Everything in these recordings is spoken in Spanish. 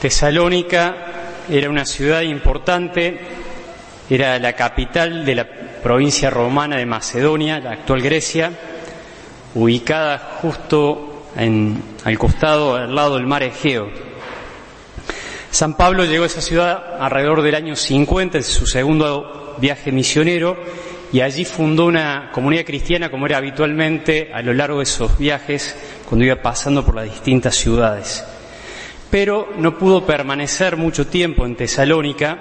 Tesalónica era una ciudad importante, era la capital de la provincia romana de Macedonia, la actual Grecia, ubicada justo al costado, al lado del mar Egeo. San Pablo llegó a esa ciudad alrededor del año 50, en su segundo viaje misionero, y allí fundó una comunidad cristiana como era habitualmente a lo largo de esos viajes cuando iba pasando por las distintas ciudades pero no pudo permanecer mucho tiempo en Tesalónica.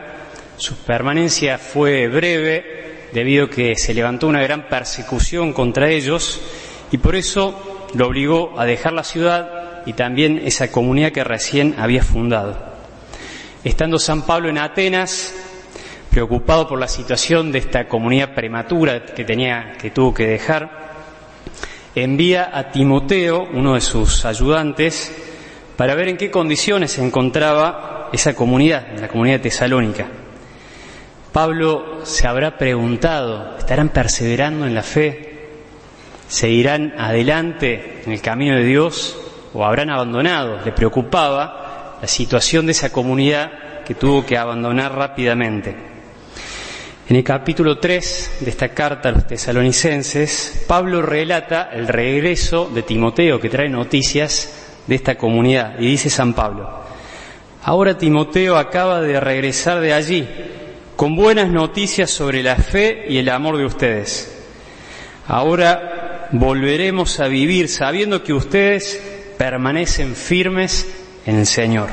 Su permanencia fue breve debido a que se levantó una gran persecución contra ellos y por eso lo obligó a dejar la ciudad y también esa comunidad que recién había fundado. Estando San Pablo en Atenas, preocupado por la situación de esta comunidad prematura que tenía, que tuvo que dejar, envía a Timoteo, uno de sus ayudantes, para ver en qué condiciones se encontraba esa comunidad, la comunidad tesalónica. Pablo se habrá preguntado, ¿estarán perseverando en la fe? ¿Seguirán adelante en el camino de Dios o habrán abandonado? Le preocupaba la situación de esa comunidad que tuvo que abandonar rápidamente. En el capítulo 3 de esta carta a los tesalonicenses, Pablo relata el regreso de Timoteo, que trae noticias de esta comunidad. Y dice San Pablo, ahora Timoteo acaba de regresar de allí con buenas noticias sobre la fe y el amor de ustedes. Ahora volveremos a vivir sabiendo que ustedes permanecen firmes en el Señor.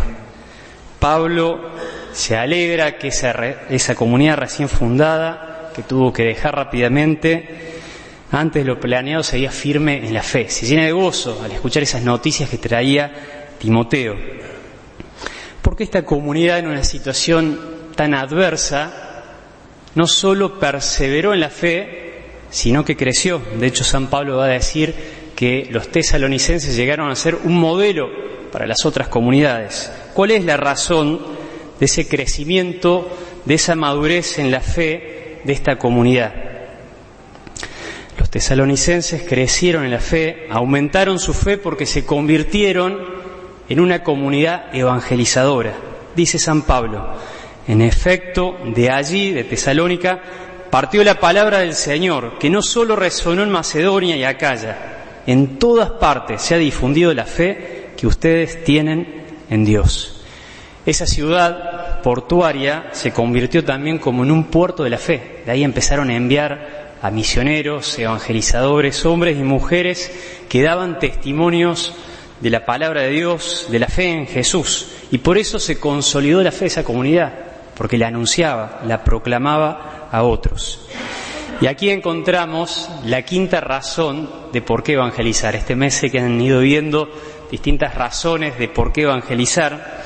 Pablo se alegra que esa, esa comunidad recién fundada, que tuvo que dejar rápidamente, antes de lo planeado seguía firme en la fe, se llena de gozo al escuchar esas noticias que traía Timoteo. Porque esta comunidad en una situación tan adversa no solo perseveró en la fe, sino que creció. De hecho, San Pablo va a decir que los tesalonicenses llegaron a ser un modelo para las otras comunidades. ¿Cuál es la razón de ese crecimiento, de esa madurez en la fe de esta comunidad? Tesalonicenses crecieron en la fe, aumentaron su fe porque se convirtieron en una comunidad evangelizadora. Dice San Pablo, en efecto, de allí, de Tesalónica, partió la palabra del Señor, que no solo resonó en Macedonia y Acaya, en todas partes se ha difundido la fe que ustedes tienen en Dios. Esa ciudad portuaria se convirtió también como en un puerto de la fe. De ahí empezaron a enviar a misioneros, evangelizadores, hombres y mujeres que daban testimonios de la palabra de Dios, de la fe en Jesús. Y por eso se consolidó la fe de esa comunidad, porque la anunciaba, la proclamaba a otros. Y aquí encontramos la quinta razón de por qué evangelizar. Este mes que han ido viendo distintas razones de por qué evangelizar.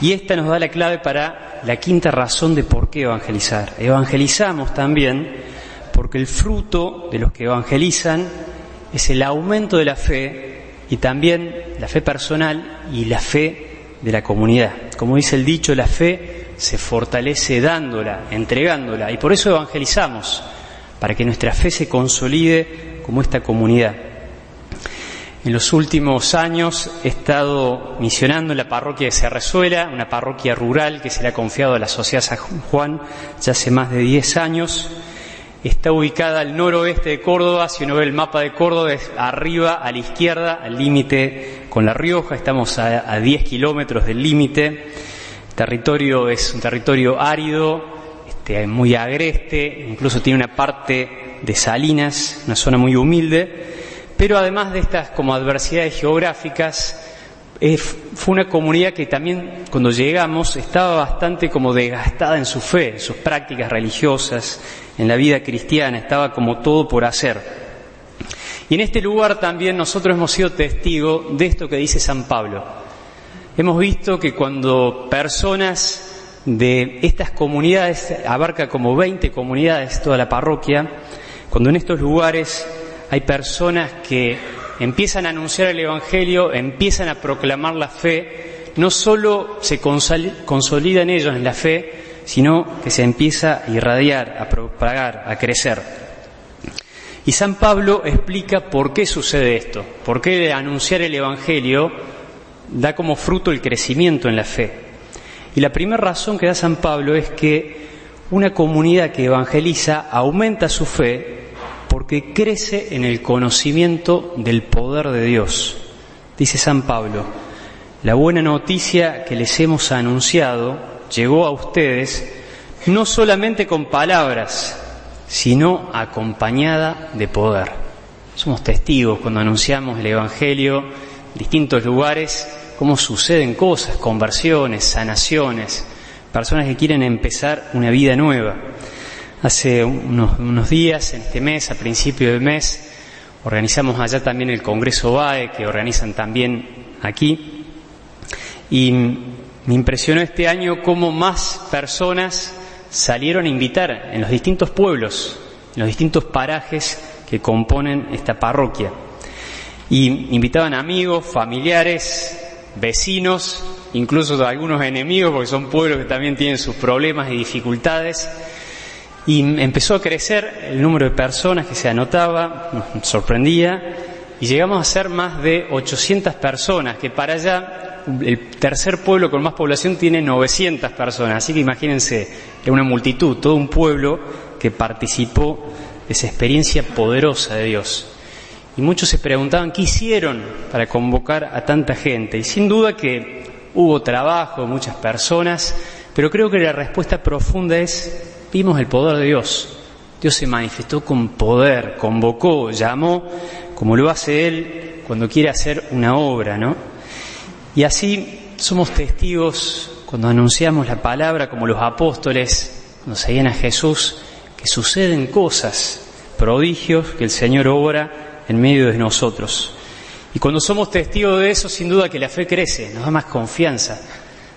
Y esta nos da la clave para la quinta razón de por qué evangelizar. Evangelizamos también porque el fruto de los que evangelizan es el aumento de la fe y también la fe personal y la fe de la comunidad. Como dice el dicho, la fe se fortalece dándola, entregándola, y por eso evangelizamos, para que nuestra fe se consolide como esta comunidad. En los últimos años he estado misionando en la parroquia de Cerrezuela, una parroquia rural que se le ha confiado a la Sociedad San Juan ya hace más de 10 años está ubicada al noroeste de Córdoba, si uno ve el mapa de Córdoba, es arriba a la izquierda, al límite con La Rioja, estamos a, 10 kilómetros del límite. El territorio es un territorio árido, este, muy agreste, incluso tiene una parte de salinas, una zona muy humilde, pero además de estas como adversidades geográficas, fue una comunidad que también cuando llegamos estaba bastante como desgastada en su fe, en sus prácticas religiosas, en la vida cristiana, estaba como todo por hacer. Y en este lugar también nosotros hemos sido testigos de esto que dice San Pablo. Hemos visto que cuando personas de estas comunidades, abarca como 20 comunidades toda la parroquia, cuando en estos lugares hay personas que empiezan a anunciar el Evangelio, empiezan a proclamar la fe, no solo se consolidan ellos en la fe, sino que se empieza a irradiar, a propagar, a crecer. Y San Pablo explica por qué sucede esto, por qué anunciar el Evangelio da como fruto el crecimiento en la fe. Y la primera razón que da San Pablo es que una comunidad que evangeliza aumenta su fe porque crece en el conocimiento del poder de Dios. Dice San Pablo, la buena noticia que les hemos anunciado llegó a ustedes no solamente con palabras, sino acompañada de poder. Somos testigos cuando anunciamos el Evangelio en distintos lugares, cómo suceden cosas, conversiones, sanaciones, personas que quieren empezar una vida nueva. Hace unos, días, en este mes, a principio del mes, organizamos allá también el Congreso BAE, que organizan también aquí, y me impresionó este año cómo más personas salieron a invitar en los distintos pueblos, en los distintos parajes que componen esta parroquia. Y invitaban amigos, familiares, vecinos, incluso algunos enemigos, porque son pueblos que también tienen sus problemas y dificultades. Y empezó a crecer el número de personas que se anotaba, nos sorprendía, y llegamos a ser más de 800 personas, que para allá el tercer pueblo con más población tiene 900 personas, así que imagínense, es una multitud, todo un pueblo que participó de esa experiencia poderosa de Dios. Y muchos se preguntaban qué hicieron para convocar a tanta gente. Y sin duda que hubo trabajo muchas personas, pero creo que la respuesta profunda es, vimos el poder de Dios. Dios se manifestó con poder, convocó, llamó, como lo hace Él cuando quiere hacer una obra, ¿no? Y así somos testigos cuando anunciamos la palabra como los apóstoles, cuando seguían a Jesús, que suceden cosas, prodigios que el Señor obra en medio de nosotros. Y cuando somos testigos de eso, sin duda que la fe crece, nos da más confianza.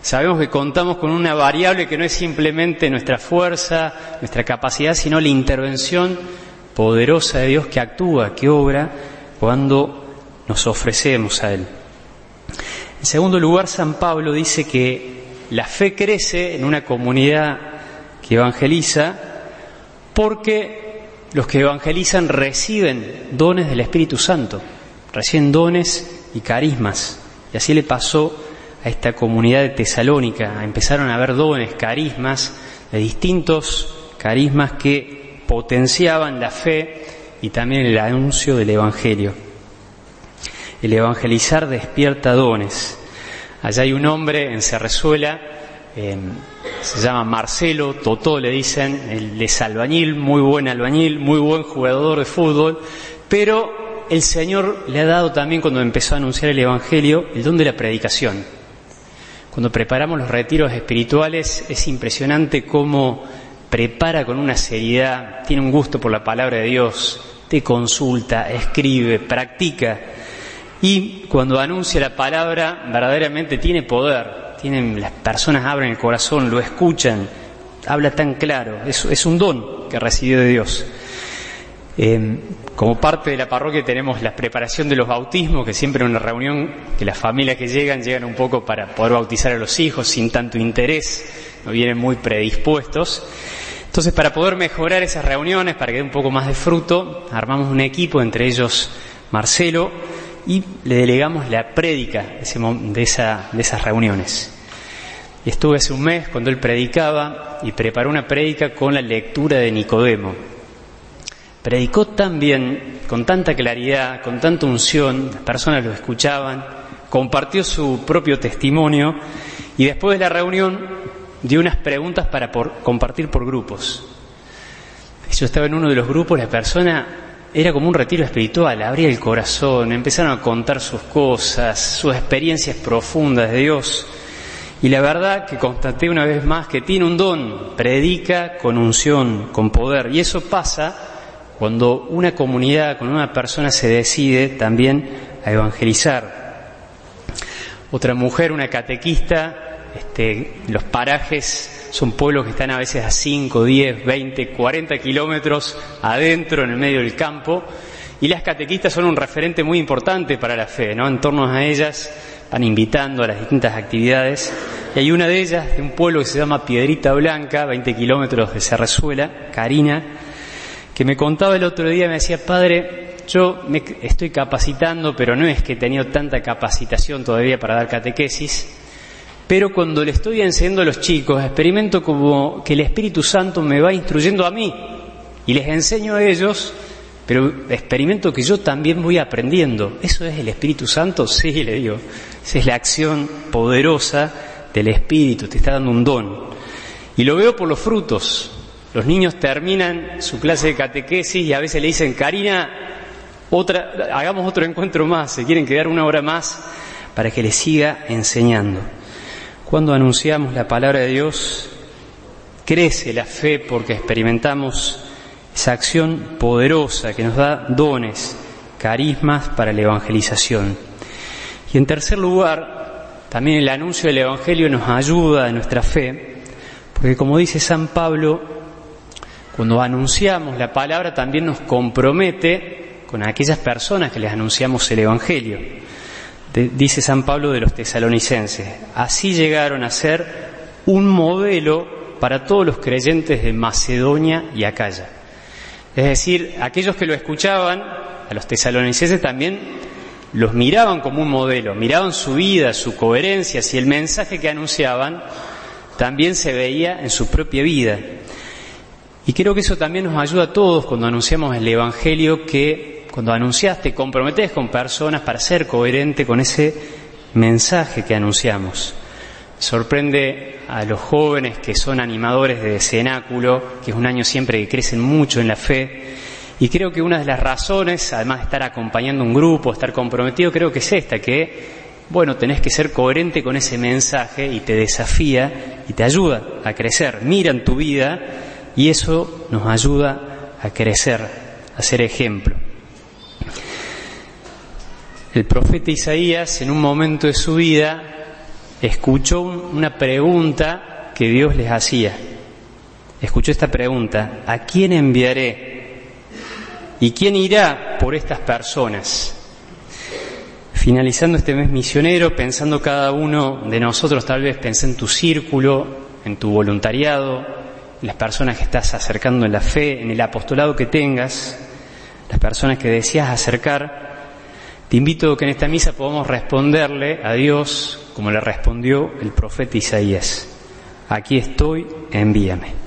Sabemos que contamos con una variable que no es simplemente nuestra fuerza, nuestra capacidad, sino la intervención poderosa de Dios que actúa, que obra cuando nos ofrecemos a Él. En segundo lugar, San Pablo dice que la fe crece en una comunidad que evangeliza porque los que evangelizan reciben dones del Espíritu Santo, reciben dones y carismas. Y así le pasó a esta comunidad de Tesalónica. Empezaron a haber dones, carismas, de distintos carismas que potenciaban la fe y también el anuncio del Evangelio. El evangelizar despierta dones. Allá hay un hombre en Cerrezuela se llama Marcelo, Totó le dicen, el es albañil, muy buen albañil, muy buen jugador de fútbol, pero el Señor le ha dado también cuando empezó a anunciar el Evangelio el don de la predicación. Cuando preparamos los retiros espirituales es impresionante cómo prepara con una seriedad, tiene un gusto por la palabra de Dios, te consulta, escribe, practica. Y cuando anuncia la palabra verdaderamente tiene poder, tienen, las personas abren el corazón, lo escuchan, habla tan claro, es, es un don que recibió de Dios. Eh, como parte de la parroquia tenemos la preparación de los bautismos, que siempre en una reunión que las familias que llegan llegan un poco para poder bautizar a los hijos sin tanto interés, no vienen muy predispuestos. Entonces, para poder mejorar esas reuniones, para que dé un poco más de fruto, armamos un equipo, entre ellos Marcelo, y le delegamos la prédica de, de esas reuniones. estuve hace un mes cuando él predicaba y preparó una prédica con la lectura de Nicodemo. Predicó tan bien, con tanta claridad, con tanta unción, las personas lo escuchaban, compartió su propio testimonio y después de la reunión dio unas preguntas para compartir por grupos. Yo estaba en uno de los grupos, la persona era como un retiro espiritual, abría el corazón, empezaron a contar sus cosas, sus experiencias profundas de Dios. Y la verdad que constaté una vez más que tiene un don, predica con unción, con poder. Y eso pasa cuando una comunidad, cuando una persona se decide también a evangelizar. Otra mujer, una catequista, este, los parajes son pueblos que están a veces a 5, 10, 20, 40 kilómetros adentro, en el medio del campo, y las catequistas son un referente muy importante para la fe, ¿no? En torno a ellas van invitando a las distintas actividades, y hay una de ellas, de un pueblo que se llama Piedrita Blanca, 20 kilómetros de Cerrezuela, Karina, me contaba el otro día, me decía, padre, yo me estoy capacitando, pero no es que he tenido tanta capacitación todavía para dar catequesis, pero cuando le estoy enseñando a los chicos, experimento como que el Espíritu Santo me va instruyendo a mí y les enseño a ellos, pero experimento que yo también voy aprendiendo. ¿Eso es el Espíritu Santo? Sí, le digo. Esa es la acción poderosa del Espíritu, te está dando un don. Y lo veo por los frutos. Los niños terminan su clase de catequesis y a veces le dicen, Karina, otra, hagamos otro encuentro más, se quieren quedar una hora más para que les siga enseñando. Cuando anunciamos la palabra de Dios, crece la fe porque experimentamos esa acción poderosa que nos da dones, carismas para la evangelización. Y en tercer lugar, también el anuncio del Evangelio nos ayuda en nuestra fe, porque como dice San Pablo, cuando anunciamos la palabra también nos compromete con aquellas personas que les anunciamos el Evangelio. dice San Pablo de los tesalonicenses, así llegaron a ser un modelo para todos los creyentes de Macedonia y Acaya. Es decir, aquellos que lo escuchaban, a los tesalonicenses también los miraban como un modelo, miraban su vida, su coherencia, si el mensaje que anunciaban también se veía en su propia vida. Y creo que eso también nos ayuda a todos cuando anunciamos el Evangelio, que cuando anunciaste te comprometes con personas para ser coherente con ese mensaje que anunciamos. Sorprende a los jóvenes que son animadores de cenáculo, que es un año siempre que crecen mucho en la fe. Y creo que una de las razones, además de estar acompañando un grupo, estar comprometido, creo que es esta, que, bueno, tenés que ser coherente con ese mensaje y te desafía y te ayuda a crecer. Mira en tu vida y eso nos ayuda a crecer, a ser ejemplo. El profeta Isaías, en un momento de su vida, escuchó una pregunta que Dios les hacía. Escuchó esta pregunta, ¿a quién enviaré? ¿Y quién irá por estas personas? Finalizando este mes misionero, pensando cada uno de nosotros, tal vez pensé en tu círculo, en tu voluntariado, las personas que estás acercando en la fe, en el apostolado que tengas, las personas que deseas acercar, te invito a que en esta misa podamos responderle a Dios como le respondió el profeta Isaías. Aquí estoy, envíame.